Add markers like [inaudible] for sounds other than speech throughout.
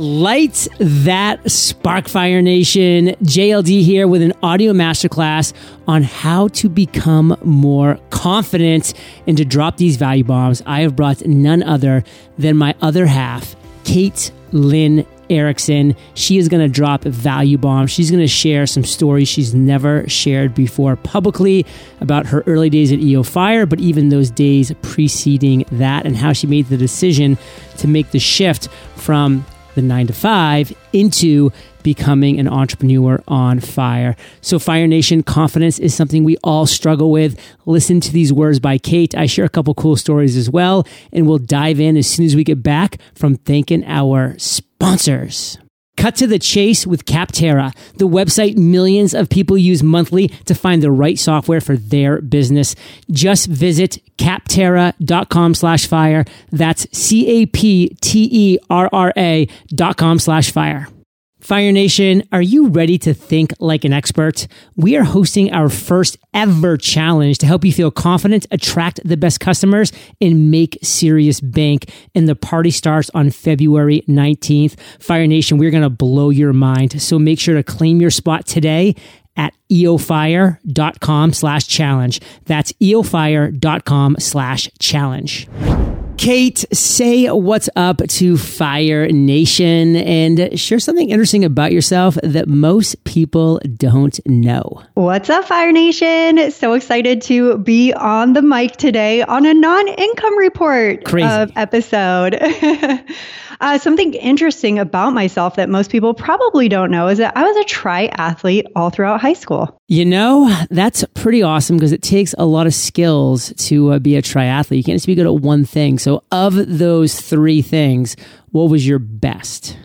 Lights that spark Fire Nation. JLD here with an audio masterclass on how to become more confident and to drop these value bombs. I have brought none other than my other half, Kate Lynn Erickson. She is going to drop value bombs. She's going to share some stories she's never shared before publicly about her early days at EO Fire, but even those days preceding that and how she made the decision to make the shift from the nine to five into becoming an entrepreneur on fire. So, Fire Nation, confidence is something we all struggle with. Listen to these words by Kate. I share a couple cool stories as well, and we'll dive in as soon as we get back from thanking our sponsors. Cut to the chase with Capterra, the website millions of people use monthly to find the right software for their business. Just visit capterra.com slash fire. That's C-A-P-T-E-R-R-A dot com slash fire. Fire Nation, are you ready to think like an expert? We are hosting our first ever challenge to help you feel confident, attract the best customers, and make serious bank. And the party starts on February 19th. Fire Nation, we're going to blow your mind. So make sure to claim your spot today at eofire.com slash challenge. That's eofire.com slash challenge. Kate, say what's up to Fire Nation and share something interesting about yourself that most people don't know. What's up, Fire Nation? So excited to be on the mic today on a non income report episode. [laughs] uh, something interesting about myself that most people probably don't know is that I was a triathlete all throughout high school. You know, that's pretty awesome because it takes a lot of skills to uh, be a triathlete. You can't just be good at one thing. So, of those three things, what was your best?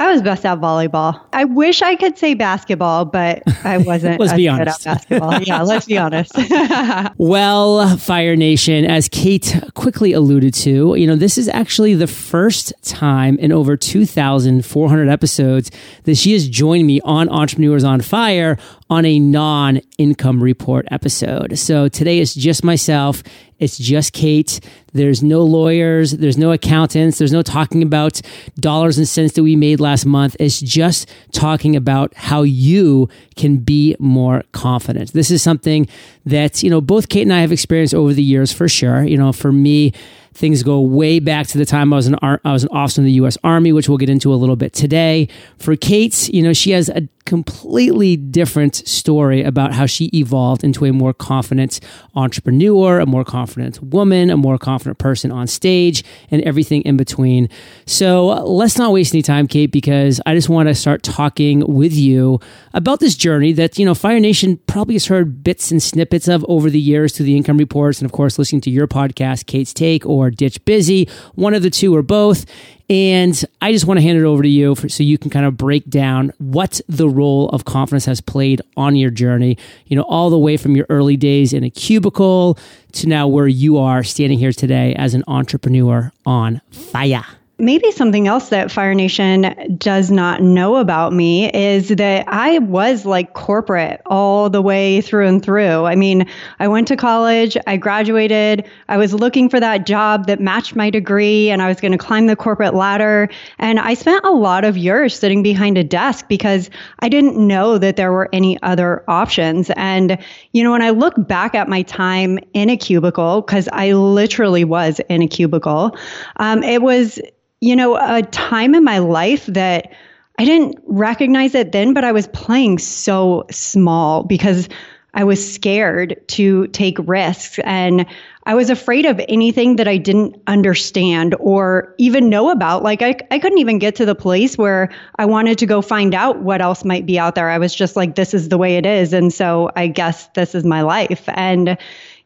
I was best at volleyball. I wish I could say basketball, but I [laughs] wasn't. let's be honest. At basketball. [laughs] yeah, let's be honest. [laughs] well, Fire Nation, as Kate quickly alluded to, you know, this is actually the first time in over 2,400 episodes that she has joined me on Entrepreneurs on Fire on a non income report episode. So today is just myself. It's just Kate. There's no lawyers. There's no accountants. There's no talking about dollars and cents that we made last month. It's just talking about how you can be more confident. This is something that, you know, both Kate and I have experienced over the years for sure. You know, for me, things go way back to the time I was an I was an officer in the U.S. Army, which we'll get into a little bit today. For Kate, you know, she has a completely different story about how she evolved into a more confident entrepreneur, a more confident woman, a more confident person on stage, and everything in between. So let's not waste any time, Kate, because I just want to start talking with you about this journey that, you know, Fire Nation probably has heard bits and snippets of over the years through the income reports and, of course, listening to your podcast, Kate's Take or Ditch Busy, one of the two or both. And I just want to hand it over to you for, so you can kind of break down what the role of confidence has played on your journey, you know, all the way from your early days in a cubicle to now where you are standing here today as an entrepreneur on fire. Maybe something else that Fire Nation does not know about me is that I was like corporate all the way through and through. I mean, I went to college, I graduated, I was looking for that job that matched my degree, and I was going to climb the corporate ladder. And I spent a lot of years sitting behind a desk because I didn't know that there were any other options. And, you know, when I look back at my time in a cubicle, because I literally was in a cubicle, um, it was you know, a time in my life that I didn't recognize it then, but I was playing so small because I was scared to take risks and I was afraid of anything that I didn't understand or even know about. Like I, I couldn't even get to the place where I wanted to go find out what else might be out there. I was just like, this is the way it is. And so I guess this is my life. And,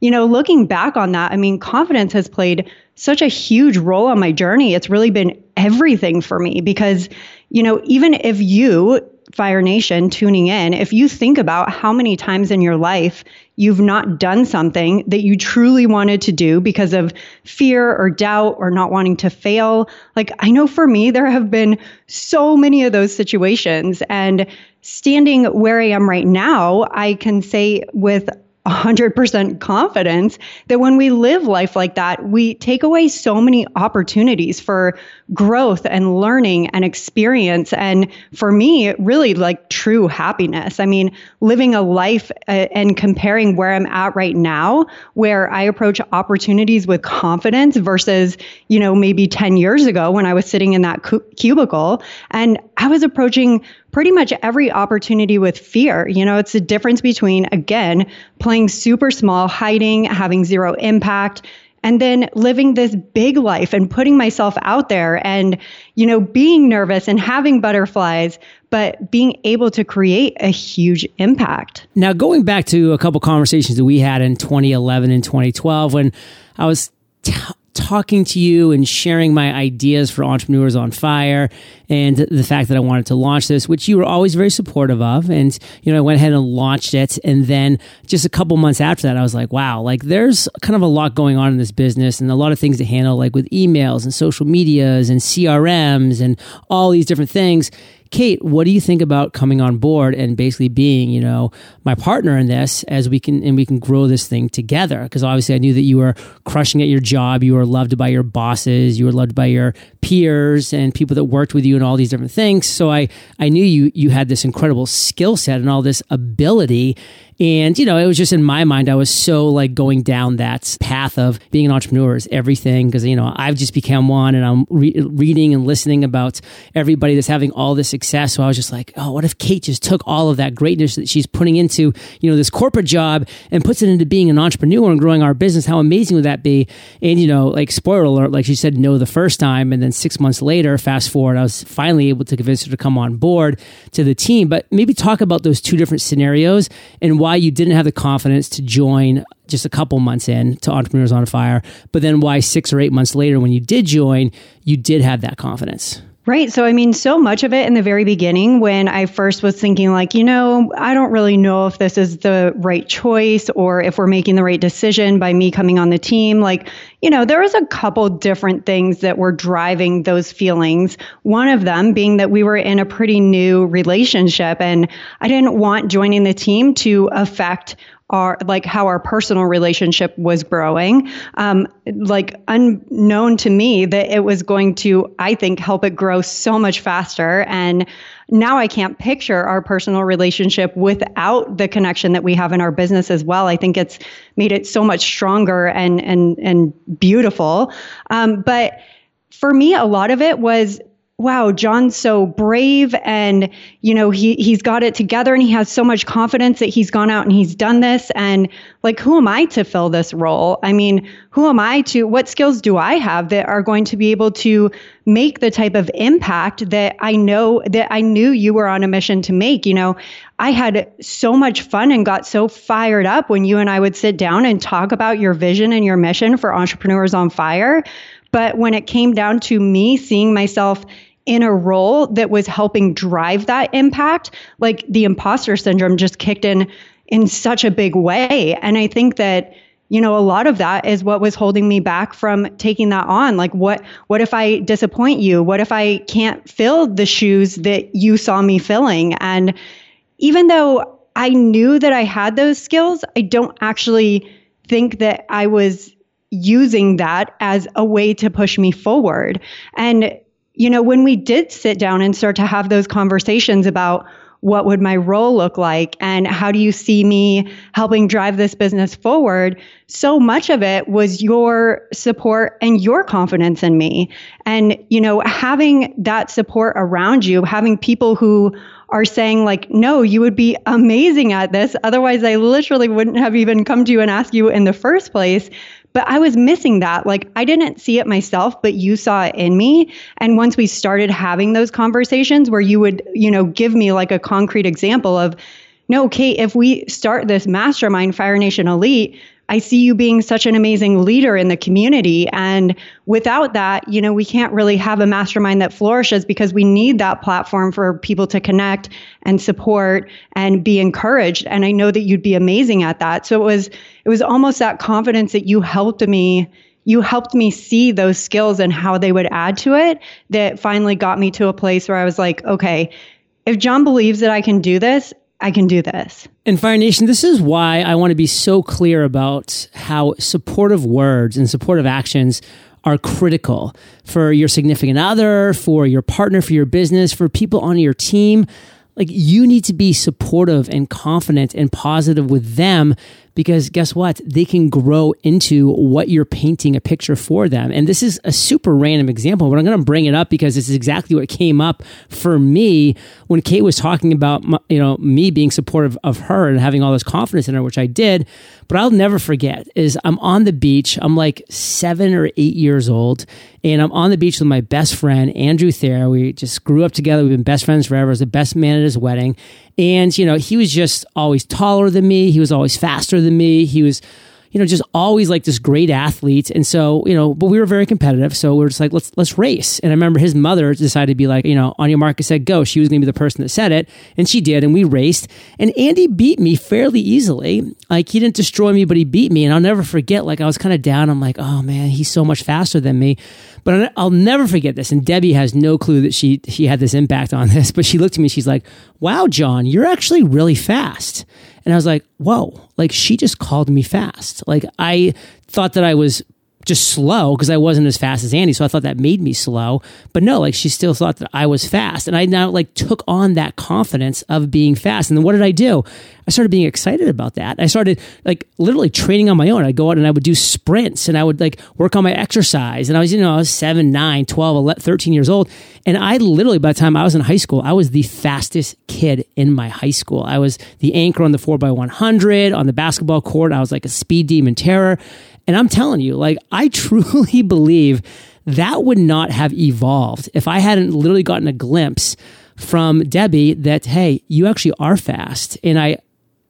you know, looking back on that, I mean, confidence has played such a huge role on my journey. It's really been everything for me because, you know, even if you, Fire Nation, tuning in, if you think about how many times in your life you've not done something that you truly wanted to do because of fear or doubt or not wanting to fail, like I know for me, there have been so many of those situations. And standing where I am right now, I can say with 100% confidence that when we live life like that, we take away so many opportunities for growth and learning and experience. And for me, really like true happiness. I mean, living a life uh, and comparing where I'm at right now, where I approach opportunities with confidence versus, you know, maybe 10 years ago when I was sitting in that cu- cubicle and I was approaching pretty much every opportunity with fear. You know, it's the difference between, again, playing super small, hiding, having zero impact, and then living this big life and putting myself out there and you know being nervous and having butterflies but being able to create a huge impact now going back to a couple conversations that we had in 2011 and 2012 when i was t- talking to you and sharing my ideas for entrepreneurs on fire and the fact that I wanted to launch this, which you were always very supportive of. And, you know, I went ahead and launched it. And then just a couple months after that, I was like, wow, like there's kind of a lot going on in this business and a lot of things to handle, like with emails and social medias and CRMs and all these different things Kate, what do you think about coming on board and basically being, you know, my partner in this as we can and we can grow this thing together? Because obviously I knew that you were crushing at your job, you were loved by your bosses, you were loved by your peers and people that worked with you and all these different things. So I I knew you you had this incredible skill set and all this ability and, you know, it was just in my mind, I was so like going down that path of being an entrepreneur is everything. Cause, you know, I've just become one and I'm re- reading and listening about everybody that's having all this success. So I was just like, oh, what if Kate just took all of that greatness that she's putting into, you know, this corporate job and puts it into being an entrepreneur and growing our business? How amazing would that be? And, you know, like spoiler alert, like she said no the first time. And then six months later, fast forward, I was finally able to convince her to come on board to the team. But maybe talk about those two different scenarios and why you didn't have the confidence to join just a couple months in to Entrepreneurs on Fire, but then why six or eight months later, when you did join, you did have that confidence. Right. So, I mean, so much of it in the very beginning when I first was thinking, like, you know, I don't really know if this is the right choice or if we're making the right decision by me coming on the team. Like, you know, there was a couple different things that were driving those feelings. One of them being that we were in a pretty new relationship and I didn't want joining the team to affect our like how our personal relationship was growing um, like unknown to me that it was going to i think help it grow so much faster. And now i can't picture our personal relationship without the connection that we have in our business as well. I think it's made it so much stronger and and and beautiful. Um, but for me a lot of it was wow, John's so brave and you know, he he's got it together and he has so much confidence that he's gone out and he's done this and like who am I to fill this role? I mean, who am I to what skills do I have that are going to be able to make the type of impact that I know that I knew you were on a mission to make, you know? I had so much fun and got so fired up when you and I would sit down and talk about your vision and your mission for entrepreneurs on fire. But when it came down to me seeing myself in a role that was helping drive that impact, like the imposter syndrome just kicked in in such a big way. And I think that you know a lot of that is what was holding me back from taking that on. Like what what if i disappoint you? What if i can't fill the shoes that you saw me filling? And even though i knew that i had those skills i don't actually think that i was using that as a way to push me forward. And you know, when we did sit down and start to have those conversations about what would my role look like and how do you see me helping drive this business forward so much of it was your support and your confidence in me. And you know having that support around you having people who are saying like no you would be amazing at this. Otherwise i literally wouldn't have even come to you and asked you in the first place but I was missing that. Like I didn't see it myself, but you saw it in me. And once we started having those conversations where you would, you know, give me like a concrete example of, no, Kate, if we start this mastermind, Fire Nation Elite, I see you being such an amazing leader in the community. And without that, you know, we can't really have a mastermind that flourishes because we need that platform for people to connect and support and be encouraged. And I know that you'd be amazing at that. So it was it was almost that confidence that you helped me you helped me see those skills and how they would add to it that finally got me to a place where I was like, okay, if John believes that I can do this, I can do this. And Fire Nation, this is why I want to be so clear about how supportive words and supportive actions are critical for your significant other, for your partner, for your business, for people on your team. Like you need to be supportive and confident and positive with them because guess what? They can grow into what you're painting a picture for them. And this is a super random example, but I'm going to bring it up because this is exactly what came up for me when Kate was talking about, you know, me being supportive of her and having all this confidence in her, which I did. But I'll never forget is I'm on the beach. I'm like seven or eight years old and I'm on the beach with my best friend, Andrew Thayer. We just grew up together. We've been best friends forever. I was the best man at his wedding. And, you know, he was just always taller than me. He was always faster than me. He was, you know, just always like this great athlete. And so, you know, but we were very competitive. So we were just like, let's, let's race. And I remember his mother decided to be like, you know, your mark, said, go. She was going to be the person that said it. And she did. And we raced. And Andy beat me fairly easily. Like he didn't destroy me, but he beat me. And I'll never forget, like I was kind of down. I'm like, oh man, he's so much faster than me. But I'll never forget this. And Debbie has no clue that she she had this impact on this. But she looked at me. She's like, "Wow, John, you're actually really fast." And I was like, "Whoa!" Like she just called me fast. Like I thought that I was just slow because I wasn't as fast as Andy. So I thought that made me slow. But no, like she still thought that I was fast. And I now like took on that confidence of being fast. And then what did I do? I started being excited about that. I started like literally training on my own. I'd go out and I would do sprints and I would like work on my exercise. And I was, you know, I was 7, 9, 12, 11, 13 years old. And I literally, by the time I was in high school, I was the fastest kid in my high school. I was the anchor on the 4x100 on the basketball court. I was like a speed demon terror. And I'm telling you, like, I [laughs] truly believe that would not have evolved if I hadn't literally gotten a glimpse from Debbie that, hey, you actually are fast. And I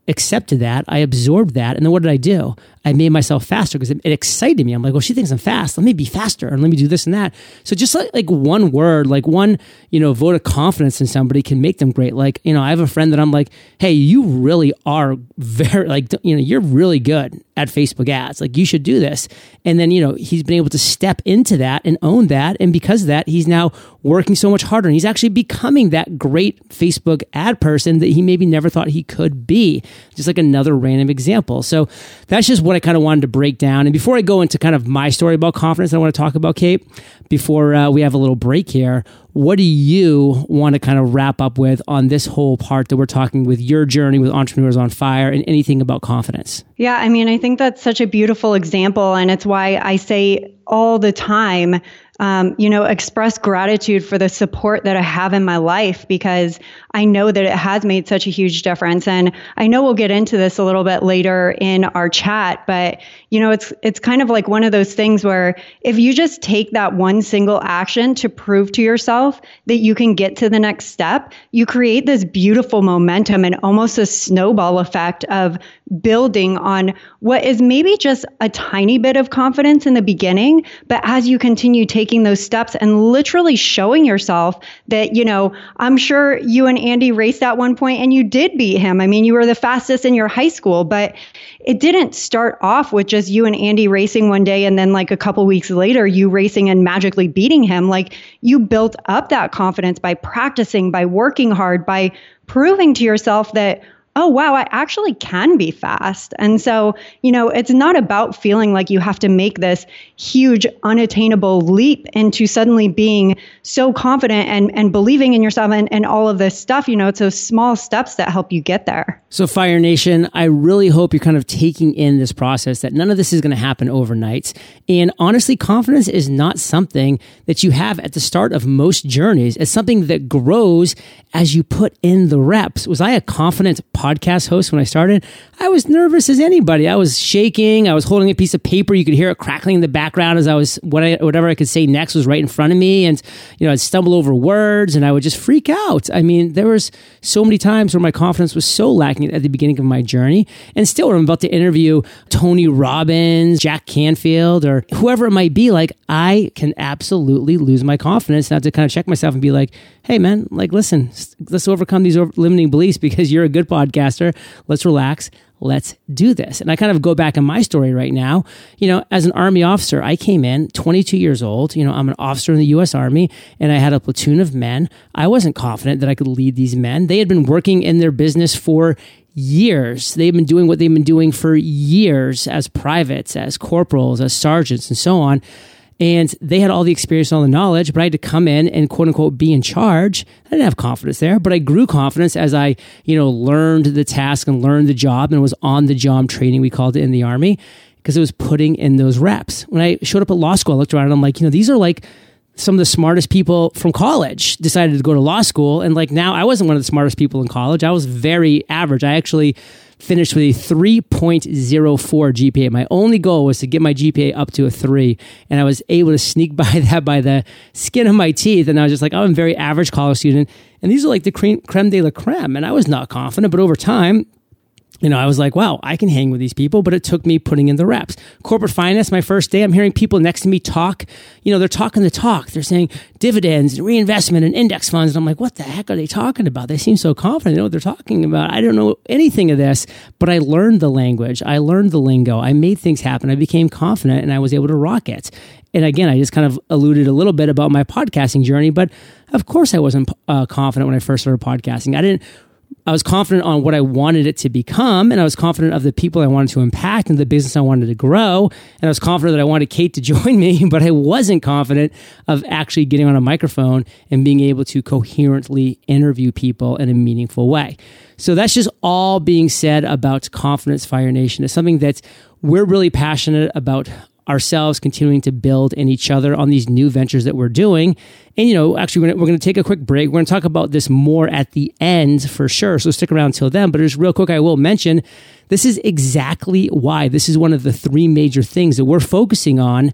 accepted that. I absorbed that. And then what did I do? I made myself faster because it, it, excited me. I'm like, well, she thinks I'm fast. Let me be faster and let me do this and that. So just like, like one word, like one, you know, vote of confidence in somebody can make them great. Like, you know, I have a friend that I'm like, hey, you really are very, like, you know, you're really good at Facebook ads. Like, you should do this. And then, you know, he's been able to step into that and own that. And because of that, he's now working so much harder and he's actually becoming that great Facebook ad person that he maybe never thought he could be. Just like another random example. So that's just what I kind of wanted to break down. And before I go into kind of my story about confidence, I want to talk about Kate. Before uh, we have a little break here, what do you want to kind of wrap up with on this whole part that we're talking with your journey with entrepreneurs on fire and anything about confidence? Yeah, I mean, I think that's such a beautiful example, and it's why I say all the time um, you know, express gratitude for the support that I have in my life because I know that it has made such a huge difference. And I know we'll get into this a little bit later in our chat, but you know, it's it's kind of like one of those things where if you just take that one single action to prove to yourself that you can get to the next step, you create this beautiful momentum and almost a snowball effect of building on what is maybe just a tiny bit of confidence in the beginning, but as you continue taking those steps and literally showing yourself that, you know, I'm sure you and Andy raced at one point and you did beat him. I mean, you were the fastest in your high school, but it didn't start off with just you and Andy racing one day and then like a couple weeks later you racing and magically beating him. Like you built up that confidence by practicing, by working hard, by proving to yourself that oh, wow, I actually can be fast. And so, you know, it's not about feeling like you have to make this huge, unattainable leap into suddenly being so confident and, and believing in yourself and, and all of this stuff. You know, it's those small steps that help you get there. So, Fire Nation, I really hope you're kind of taking in this process that none of this is going to happen overnight. And honestly, confidence is not something that you have at the start of most journeys. It's something that grows as you put in the reps. Was I a confident podcast host when I started, I was nervous as anybody. I was shaking. I was holding a piece of paper. You could hear it crackling in the background as I was what I, whatever I could say next was right in front of me, and you know I'd stumble over words and I would just freak out. I mean, there was so many times where my confidence was so lacking at the beginning of my journey, and still, I'm about to interview Tony Robbins, Jack Canfield, or whoever it might be, like I can absolutely lose my confidence. And have to kind of check myself and be like, "Hey, man, like listen, let's overcome these limiting beliefs because you're a good podcaster. Let's relax. Let's do this. And I kind of go back in my story right now. You know, as an Army officer, I came in 22 years old. You know, I'm an officer in the U.S. Army and I had a platoon of men. I wasn't confident that I could lead these men. They had been working in their business for years. They've been doing what they've been doing for years as privates, as corporals, as sergeants, and so on. And they had all the experience and all the knowledge, but I had to come in and quote unquote be in charge. I didn't have confidence there, but I grew confidence as I, you know, learned the task and learned the job and was on the job training, we called it in the army, because it was putting in those reps. When I showed up at law school, I looked around and I'm like, you know, these are like some of the smartest people from college decided to go to law school. And like now I wasn't one of the smartest people in college. I was very average. I actually finished with a 3.04 GPA. My only goal was to get my GPA up to a three, and I was able to sneak [laughs] by that by the skin of my teeth. And I was just like, oh, I'm a very average college student, and these are like the creme, creme de la creme. And I was not confident, but over time, you know, I was like, wow, I can hang with these people, but it took me putting in the reps. Corporate finance, my first day, I'm hearing people next to me talk, you know, they're talking the talk. They're saying dividends and reinvestment and index funds. And I'm like, what the heck are they talking about? They seem so confident. They know what they're talking about. I don't know anything of this, but I learned the language. I learned the lingo. I made things happen. I became confident and I was able to rock it. And again, I just kind of alluded a little bit about my podcasting journey, but of course I wasn't uh, confident when I first started podcasting. I didn't I was confident on what I wanted it to become, and I was confident of the people I wanted to impact and the business I wanted to grow. And I was confident that I wanted Kate to [laughs] join me, but I wasn't confident of actually getting on a microphone and being able to coherently interview people in a meaningful way. So that's just all being said about Confidence Fire Nation. It's something that we're really passionate about ourselves continuing to build in each other on these new ventures that we're doing. And, you know, actually, we're going to take a quick break. We're going to talk about this more at the end for sure. So stick around till then. But just real quick, I will mention this is exactly why this is one of the three major things that we're focusing on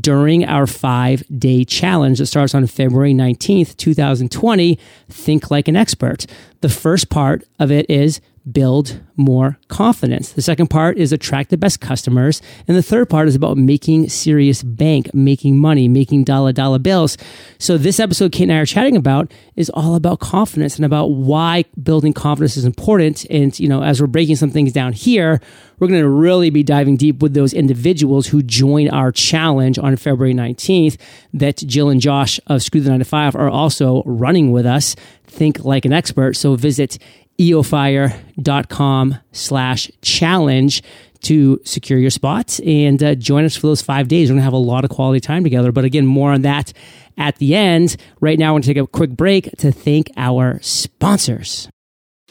during our five day challenge that starts on February 19th, 2020. Think like an expert. The first part of it is build more confidence. The second part is attract the best customers. And the third part is about making serious bank, making money, making dollar dollar bills. So this episode Kate and I are chatting about is all about confidence and about why building confidence is important. And, you know, as we're breaking some things down here, we're going to really be diving deep with those individuals who join our challenge on February 19th that Jill and Josh of Screw the 9 to 5 are also running with us. Think like an expert. So visit eofire.com slash challenge to secure your spots and uh, join us for those five days. We're going to have a lot of quality time together. But again, more on that at the end. Right now, we're going to take a quick break to thank our sponsors.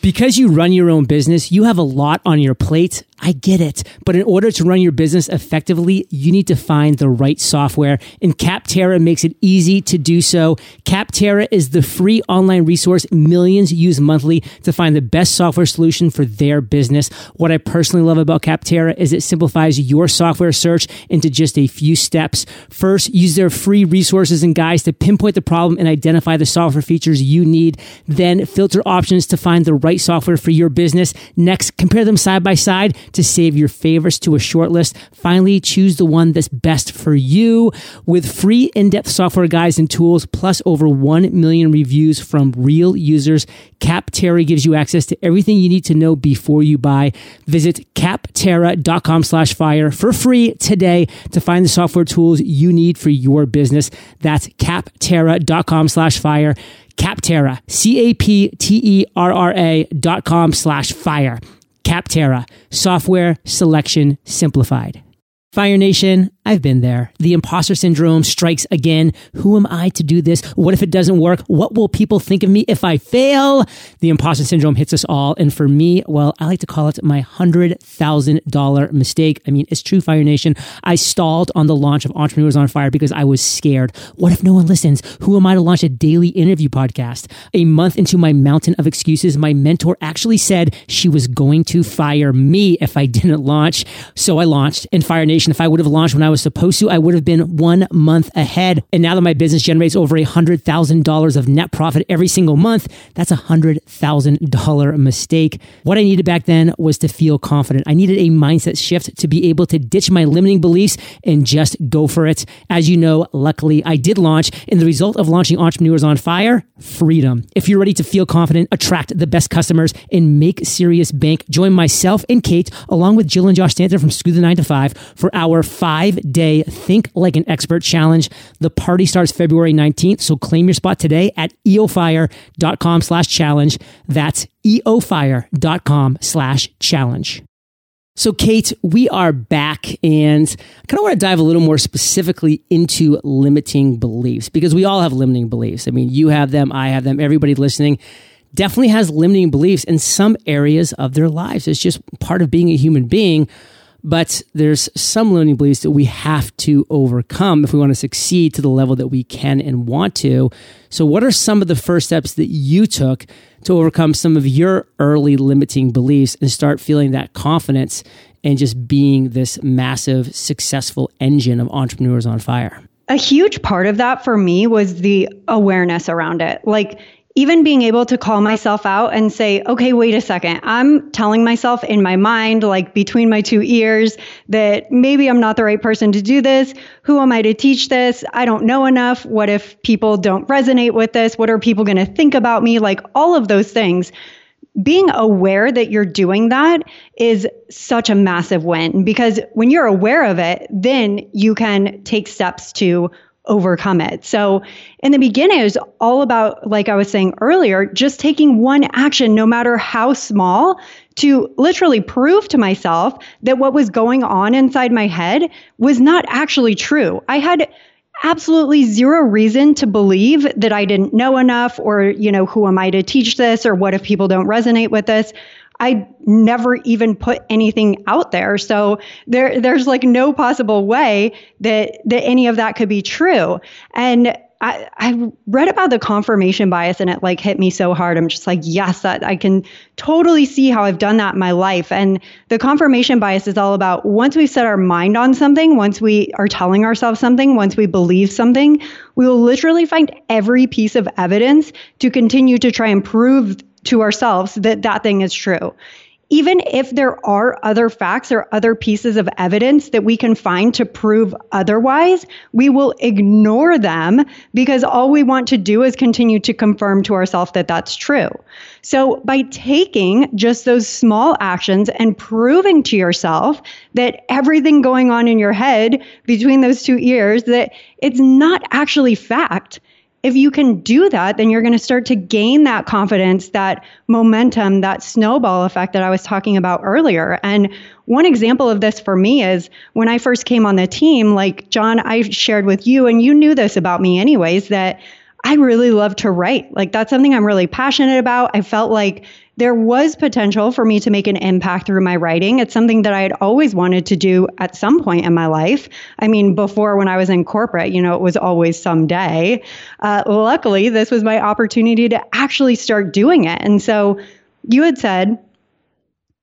Because you run your own business, you have a lot on your plate I get it. But in order to run your business effectively, you need to find the right software. And Capterra makes it easy to do so. Capterra is the free online resource millions use monthly to find the best software solution for their business. What I personally love about Capterra is it simplifies your software search into just a few steps. First, use their free resources and guides to pinpoint the problem and identify the software features you need. Then filter options to find the right software for your business. Next, compare them side by side to save your favorites to a short list. Finally, choose the one that's best for you. With free in-depth software guides and tools, plus over 1 million reviews from real users, Capterra gives you access to everything you need to know before you buy. Visit capterra.com slash fire for free today to find the software tools you need for your business. That's capterra.com slash fire. Capterra, C-A-P-T-E-R-R-A dot com slash fire. Capterra, software selection simplified. Fire Nation, I've been there. The imposter syndrome strikes again. Who am I to do this? What if it doesn't work? What will people think of me if I fail? The imposter syndrome hits us all. And for me, well, I like to call it my $100,000 mistake. I mean, it's true, Fire Nation. I stalled on the launch of Entrepreneurs on Fire because I was scared. What if no one listens? Who am I to launch a daily interview podcast? A month into my mountain of excuses, my mentor actually said she was going to fire me if I [laughs] didn't launch. So I launched. And Fire Nation, if I would have launched when I was was supposed to, I would have been one month ahead. And now that my business generates over a $100,000 of net profit every single month, that's a $100,000 mistake. What I needed back then was to feel confident. I needed a mindset shift to be able to ditch my limiting beliefs and just go for it. As you know, luckily I did launch and the result of launching Entrepreneurs on Fire, freedom. If you're ready to feel confident, attract the best customers and make serious bank, join myself and Kate along with Jill and Josh Stanton from Screw the 9 to 5 for our five day Think Like an Expert challenge. The party starts February 19th, so claim your spot today at eofire.com slash challenge. That's eofire.com slash challenge. So, Kate, we are back and I kind of want to dive a little more specifically into limiting beliefs because we all have limiting beliefs. I mean, you have them, I have them, everybody listening definitely has limiting beliefs in some areas of their lives. It's just part of being a human being. But there's some limiting beliefs that we have to overcome if we want to succeed to the level that we can and want to. So, what are some of the first steps that you took to overcome some of your early limiting beliefs and start feeling that confidence and just being this massive, successful engine of entrepreneurs on fire? A huge part of that for me was the awareness around it. Like, even being able to call myself out and say, okay, wait a second, I'm telling myself in my mind, like between my two ears, that maybe I'm not the right person to do this. Who am I to teach this? I don't know enough. What if people don't resonate with this? What are people going to think about me? Like all of those things. Being aware that you're doing that is such a massive win because when you're aware of it, then you can take steps to overcome it. So in the beginning, it was all about, like I was saying earlier, just taking one action, no matter how small, to literally prove to myself that what was going on inside my head was not actually true. I had absolutely zero reason to believe that I didn't know enough or, you know, who am I to teach this or what if people don't resonate with this? I never even put anything out there. So there there's like no possible way that that any of that could be true. And I, I read about the confirmation bias and it like hit me so hard. I'm just like, yes, that I can totally see how I've done that in my life. And the confirmation bias is all about once we've set our mind on something, once we are telling ourselves something, once we believe something, we will literally find every piece of evidence to continue to try and prove to ourselves that that thing is true. Even if there are other facts or other pieces of evidence that we can find to prove otherwise, we will ignore them because all we want to do is continue to confirm to ourselves that that's true. So, by taking just those small actions and proving to yourself that everything going on in your head between those two ears that it's not actually fact, if you can do that, then you're going to start to gain that confidence, that momentum, that snowball effect that I was talking about earlier. And one example of this for me is when I first came on the team, like John, I shared with you, and you knew this about me anyways, that I really love to write. Like that's something I'm really passionate about. I felt like there was potential for me to make an impact through my writing. It's something that I had always wanted to do at some point in my life. I mean, before when I was in corporate, you know, it was always someday. Uh, luckily, this was my opportunity to actually start doing it. And so you had said,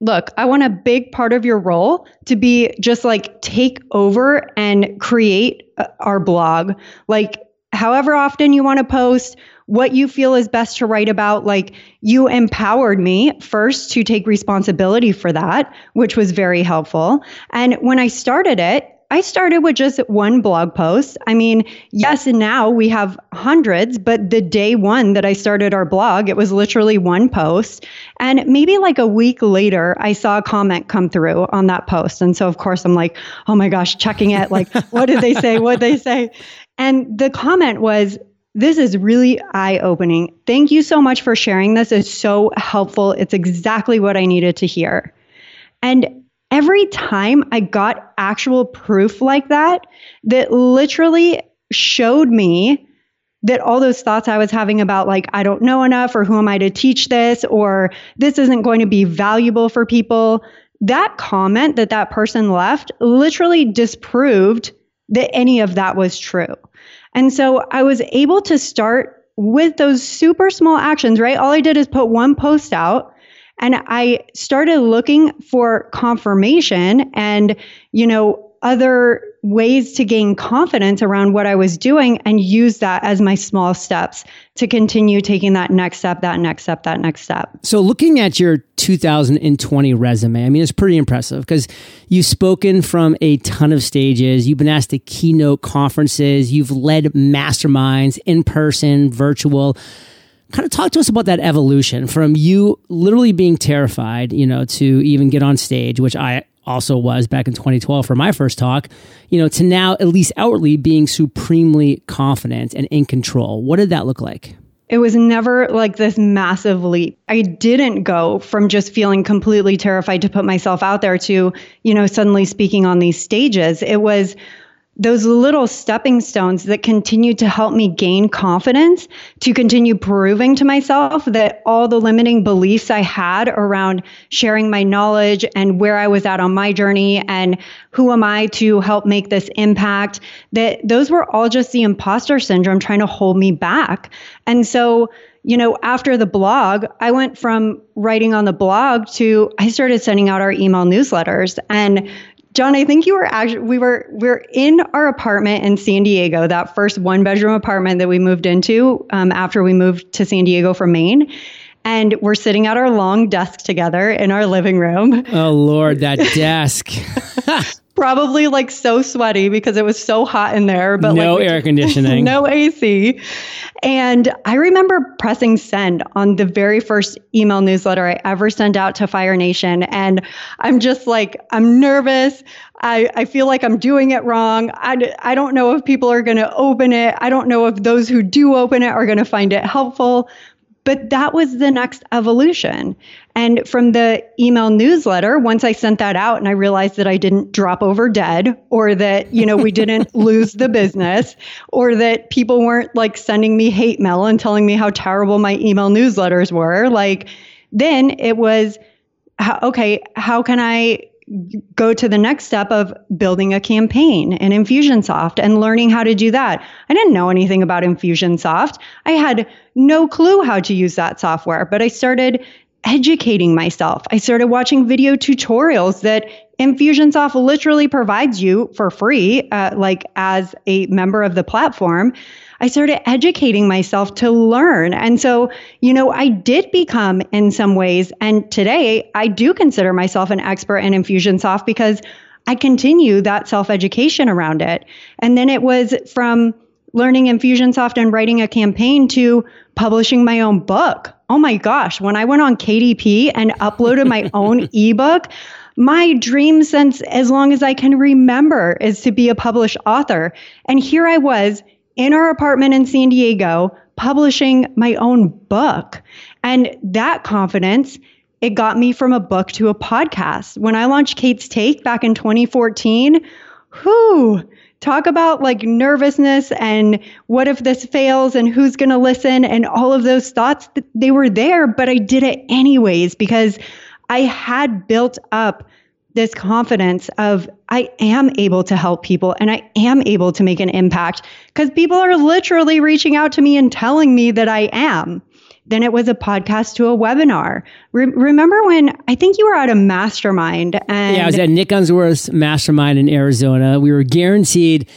look, I want a big part of your role to be just like take over and create uh, our blog. Like, however often you want to post, what you feel is best to write about. Like you empowered me first to take responsibility for that, which was very helpful. And when I started it, I started with just one blog post. I mean, yes, and now we have hundreds, but the day one that I started our blog, it was literally one post. And maybe like a week later, I saw a comment come through on that post. And so, of course, I'm like, oh my gosh, checking it. Like, what did they say? What did they say? And the comment was, this is really eye opening. Thank you so much for sharing this. It's so helpful. It's exactly what I needed to hear. And every time I got actual proof like that, that literally showed me that all those thoughts I was having about, like, I don't know enough, or who am I to teach this, or this isn't going to be valuable for people, that comment that that person left literally disproved that any of that was true. And so I was able to start with those super small actions, right? All I did is put one post out and I started looking for confirmation and, you know, other ways to gain confidence around what I was doing and use that as my small steps to continue taking that next step, that next step, that next step. So, looking at your 2020 resume, I mean, it's pretty impressive because you've spoken from a ton of stages. You've been asked to keynote conferences, you've led masterminds in person, virtual kind of talk to us about that evolution from you literally being terrified, you know, to even get on stage, which I also was back in 2012 for my first talk, you know, to now at least outwardly being supremely confident and in control. What did that look like? it was never like this massive leap. I didn't go from just feeling completely terrified to put myself out there to, you know, suddenly speaking on these stages. It was those little stepping stones that continue to help me gain confidence to continue proving to myself that all the limiting beliefs I had around sharing my knowledge and where I was at on my journey and who am I to help make this impact, that those were all just the imposter syndrome trying to hold me back. And so, you know, after the blog, I went from writing on the blog to I started sending out our email newsletters. And John, I think you were actually we were we are in our apartment in San Diego, that first one bedroom apartment that we moved into um, after we moved to San Diego from Maine. And we're sitting at our long desk together in our living room. Oh Lord, that [laughs] desk. [laughs] Probably like so sweaty because it was so hot in there, but no like, air [laughs] conditioning, no AC. And I remember pressing send on the very first email newsletter I ever sent out to Fire Nation. And I'm just like, I'm nervous. I, I feel like I'm doing it wrong. I, I don't know if people are going to open it. I don't know if those who do open it are going to find it helpful. But that was the next evolution. And from the email newsletter, once I sent that out and I realized that I didn't drop over dead or that, you know, we [laughs] didn't lose the business or that people weren't like sending me hate mail and telling me how terrible my email newsletters were, like then it was okay, how can I go to the next step of building a campaign in Infusionsoft and learning how to do that. I didn't know anything about Infusionsoft. I had no clue how to use that software, but I started educating myself. I started watching video tutorials that Infusionsoft literally provides you for free, uh, like as a member of the platform. I started educating myself to learn. And so, you know, I did become in some ways, and today I do consider myself an expert in Infusionsoft because I continue that self education around it. And then it was from learning Infusionsoft and writing a campaign to publishing my own book. Oh my gosh, when I went on KDP and uploaded my [laughs] own ebook, my dream since as long as I can remember is to be a published author. And here I was in our apartment in San Diego publishing my own book. And that confidence, it got me from a book to a podcast. When I launched Kate's Take back in 2014, whoo, talk about like nervousness and what if this fails and who's going to listen and all of those thoughts, they were there, but I did it anyways because I had built up this confidence of I am able to help people and I am able to make an impact because people are literally reaching out to me and telling me that I am. Then it was a podcast to a webinar. Re- remember when I think you were at a mastermind and Yeah, I was at Nick Unsworth's mastermind in Arizona. We were guaranteed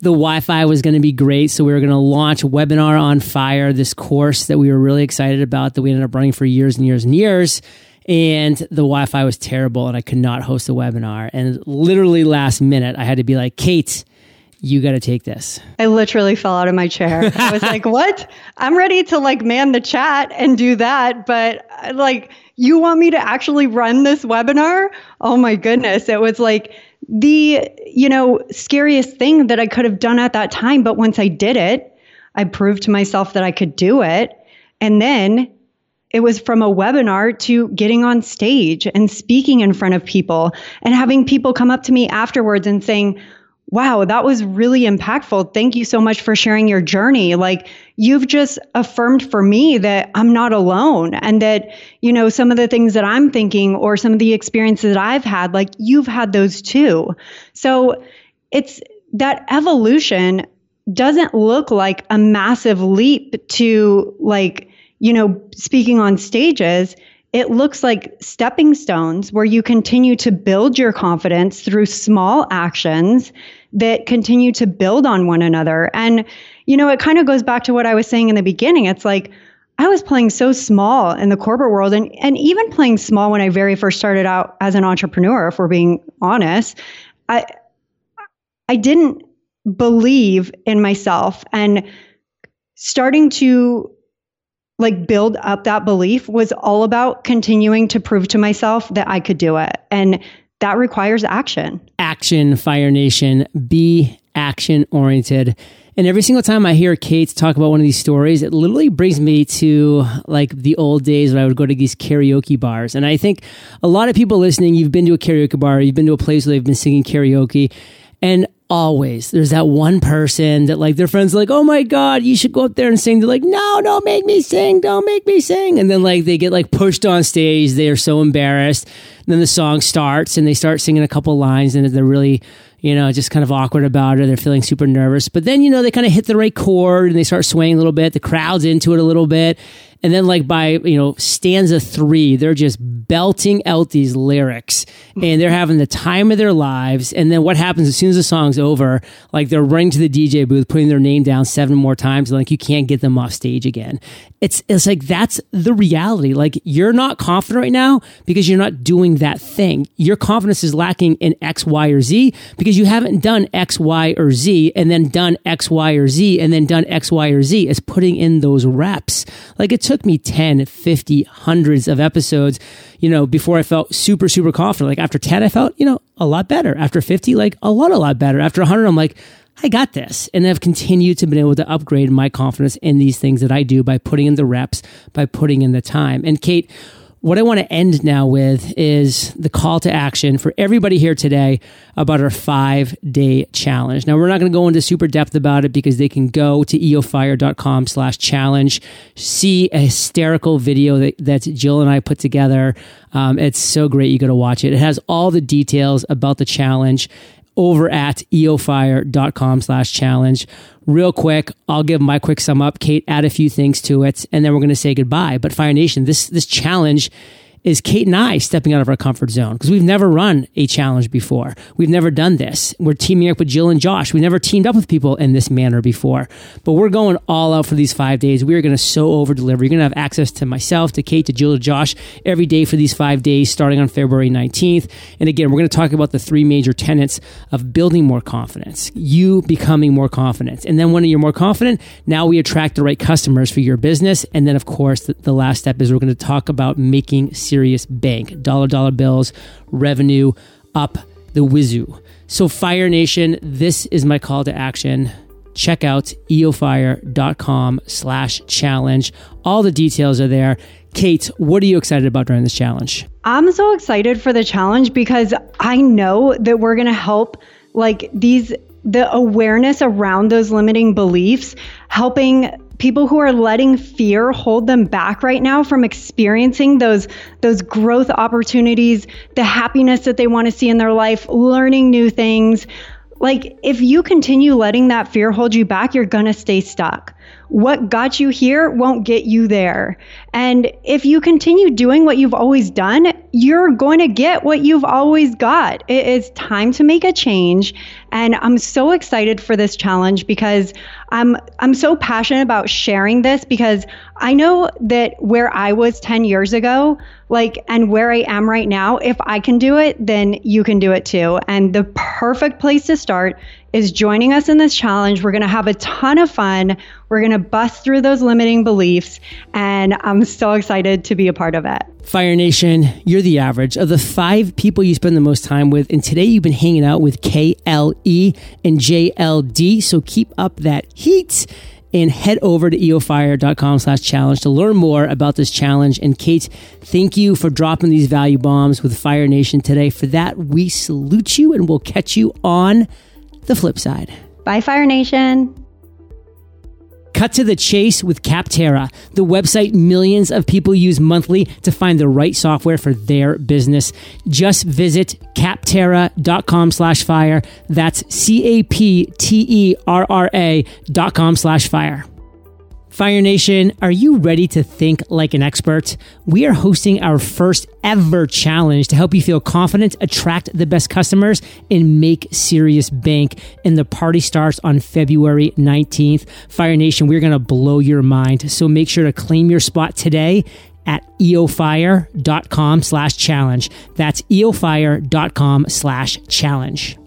the Wi-Fi was going to be great, so we were going to launch Webinar on Fire, this course that we were really excited about that we ended up running for years and years and years and the Wi-Fi was terrible, and I could not host a webinar. And literally last minute, I had to be like, Kate, you got to take this. I literally fell out of my chair. I was like, [laughs] what? I'm ready to like man the chat and do that. But like, you want me to actually run this webinar? Oh my goodness. It was like the, you know, scariest thing that I could have done at that time. But once I did it, I proved to myself that I could do it. And then it was from a webinar to getting on stage and speaking in front of people and having people come up to me afterwards and saying, Wow, that was really impactful. Thank you so much for sharing your journey. Like, you've just affirmed for me that I'm not alone and that, you know, some of the things that I'm thinking or some of the experiences that I've had, like, you've had those too. So it's that evolution doesn't look like a massive leap to like, you know, speaking on stages, it looks like stepping stones where you continue to build your confidence through small actions that continue to build on one another. And, you know, it kind of goes back to what I was saying in the beginning. It's like, I was playing so small in the corporate world and, and even playing small when I very first started out as an entrepreneur, if we're being honest. I I didn't believe in myself and starting to like build up that belief was all about continuing to prove to myself that I could do it. And that requires action. Action, Fire Nation. Be action oriented. And every single time I hear Kate talk about one of these stories, it literally brings me to like the old days when I would go to these karaoke bars. And I think a lot of people listening, you've been to a karaoke bar, you've been to a place where they've been singing karaoke. And always there's that one person that like their friends are like, oh my God, you should go up there and sing. They're like, no, don't make me sing. Don't make me sing. And then like they get like pushed on stage. They are so embarrassed. And then the song starts and they start singing a couple lines and they're really you know, just kind of awkward about it. They're feeling super nervous. But then, you know, they kind of hit the right chord and they start swaying a little bit. The crowd's into it a little bit. And then, like, by, you know, stanza three, they're just belting out these lyrics and they're having the time of their lives. And then what happens as soon as the song's over, like, they're running to the DJ booth, putting their name down seven more times. And, like, you can't get them off stage again. It's, it's like, that's the reality. Like, you're not confident right now because you're not doing that thing. Your confidence is lacking in X, Y, or Z because you haven't done X, Y, or Z and then done X, Y, or Z and then done X, Y, or Z. It's putting in those reps. Like, it took me 10, 50, hundreds of episodes, you know, before I felt super, super confident. Like after 10, I felt, you know, a lot better. After 50, like a lot, a lot better. After 100, I'm like, I got this. And I've continued to be able to upgrade my confidence in these things that I do by putting in the reps, by putting in the time. And Kate, what I want to end now with is the call to action for everybody here today about our five day challenge. Now, we're not going to go into super depth about it because they can go to eofire.com slash challenge, see a hysterical video that, that Jill and I put together. Um, it's so great. You got to watch it. It has all the details about the challenge over at eofire.com slash challenge. Real quick, I'll give my quick sum up. Kate, add a few things to it, and then we're going to say goodbye. But Fire Nation, this, this challenge is Kate and I stepping out of our comfort zone because we've never run a challenge before. We've never done this. We're teaming up with Jill and Josh. We never teamed up with people in this manner before, but we're going all out for these five days. We are going to so over deliver. You're going to have access to myself, to Kate, to Jill, to Josh every day for these five days starting on February 19th. And again, we're going to talk about the three major tenets of building more confidence, you becoming more confident. And then when you're more confident, now we attract the right customers for your business. And then, of course, the, the last step is we're going to talk about making serious bank. Dollar dollar bills, revenue up the wizoo. So Fire Nation, this is my call to action. Check out eofire.com slash challenge. All the details are there. Kate, what are you excited about during this challenge? I'm so excited for the challenge because I know that we're going to help like these the awareness around those limiting beliefs helping people who are letting fear hold them back right now from experiencing those those growth opportunities, the happiness that they want to see in their life, learning new things. Like if you continue letting that fear hold you back, you're going to stay stuck what got you here won't get you there. And if you continue doing what you've always done, you're going to get what you've always got. It is time to make a change. And I'm so excited for this challenge because I'm I'm so passionate about sharing this because I know that where I was 10 years ago, like and where I am right now, if I can do it, then you can do it too. And the perfect place to start is joining us in this challenge. We're going to have a ton of fun. We're going to bust through those limiting beliefs, and I'm so excited to be a part of it. Fire Nation, you're the average of the five people you spend the most time with, and today you've been hanging out with KLE and JLD, so keep up that heat and head over to eofire.com slash challenge to learn more about this challenge. And Kate, thank you for dropping these value bombs with Fire Nation today. For that, we salute you and we'll catch you on the flip side. Bye, Fire Nation. Cut to the chase with Capterra, the website millions of people use monthly to find the right software for their business. Just visit capterra.com slash fire. That's C-A-P-T-E-R-R-A dot com slash fire. Fire Nation, are you ready to think like an expert? We are hosting our first ever challenge to help you feel confident, attract the best customers, and make serious bank. And the party starts on February 19th. Fire Nation, we're going to blow your mind. So make sure to claim your spot today at eofire.com slash challenge. That's eofire.com slash challenge.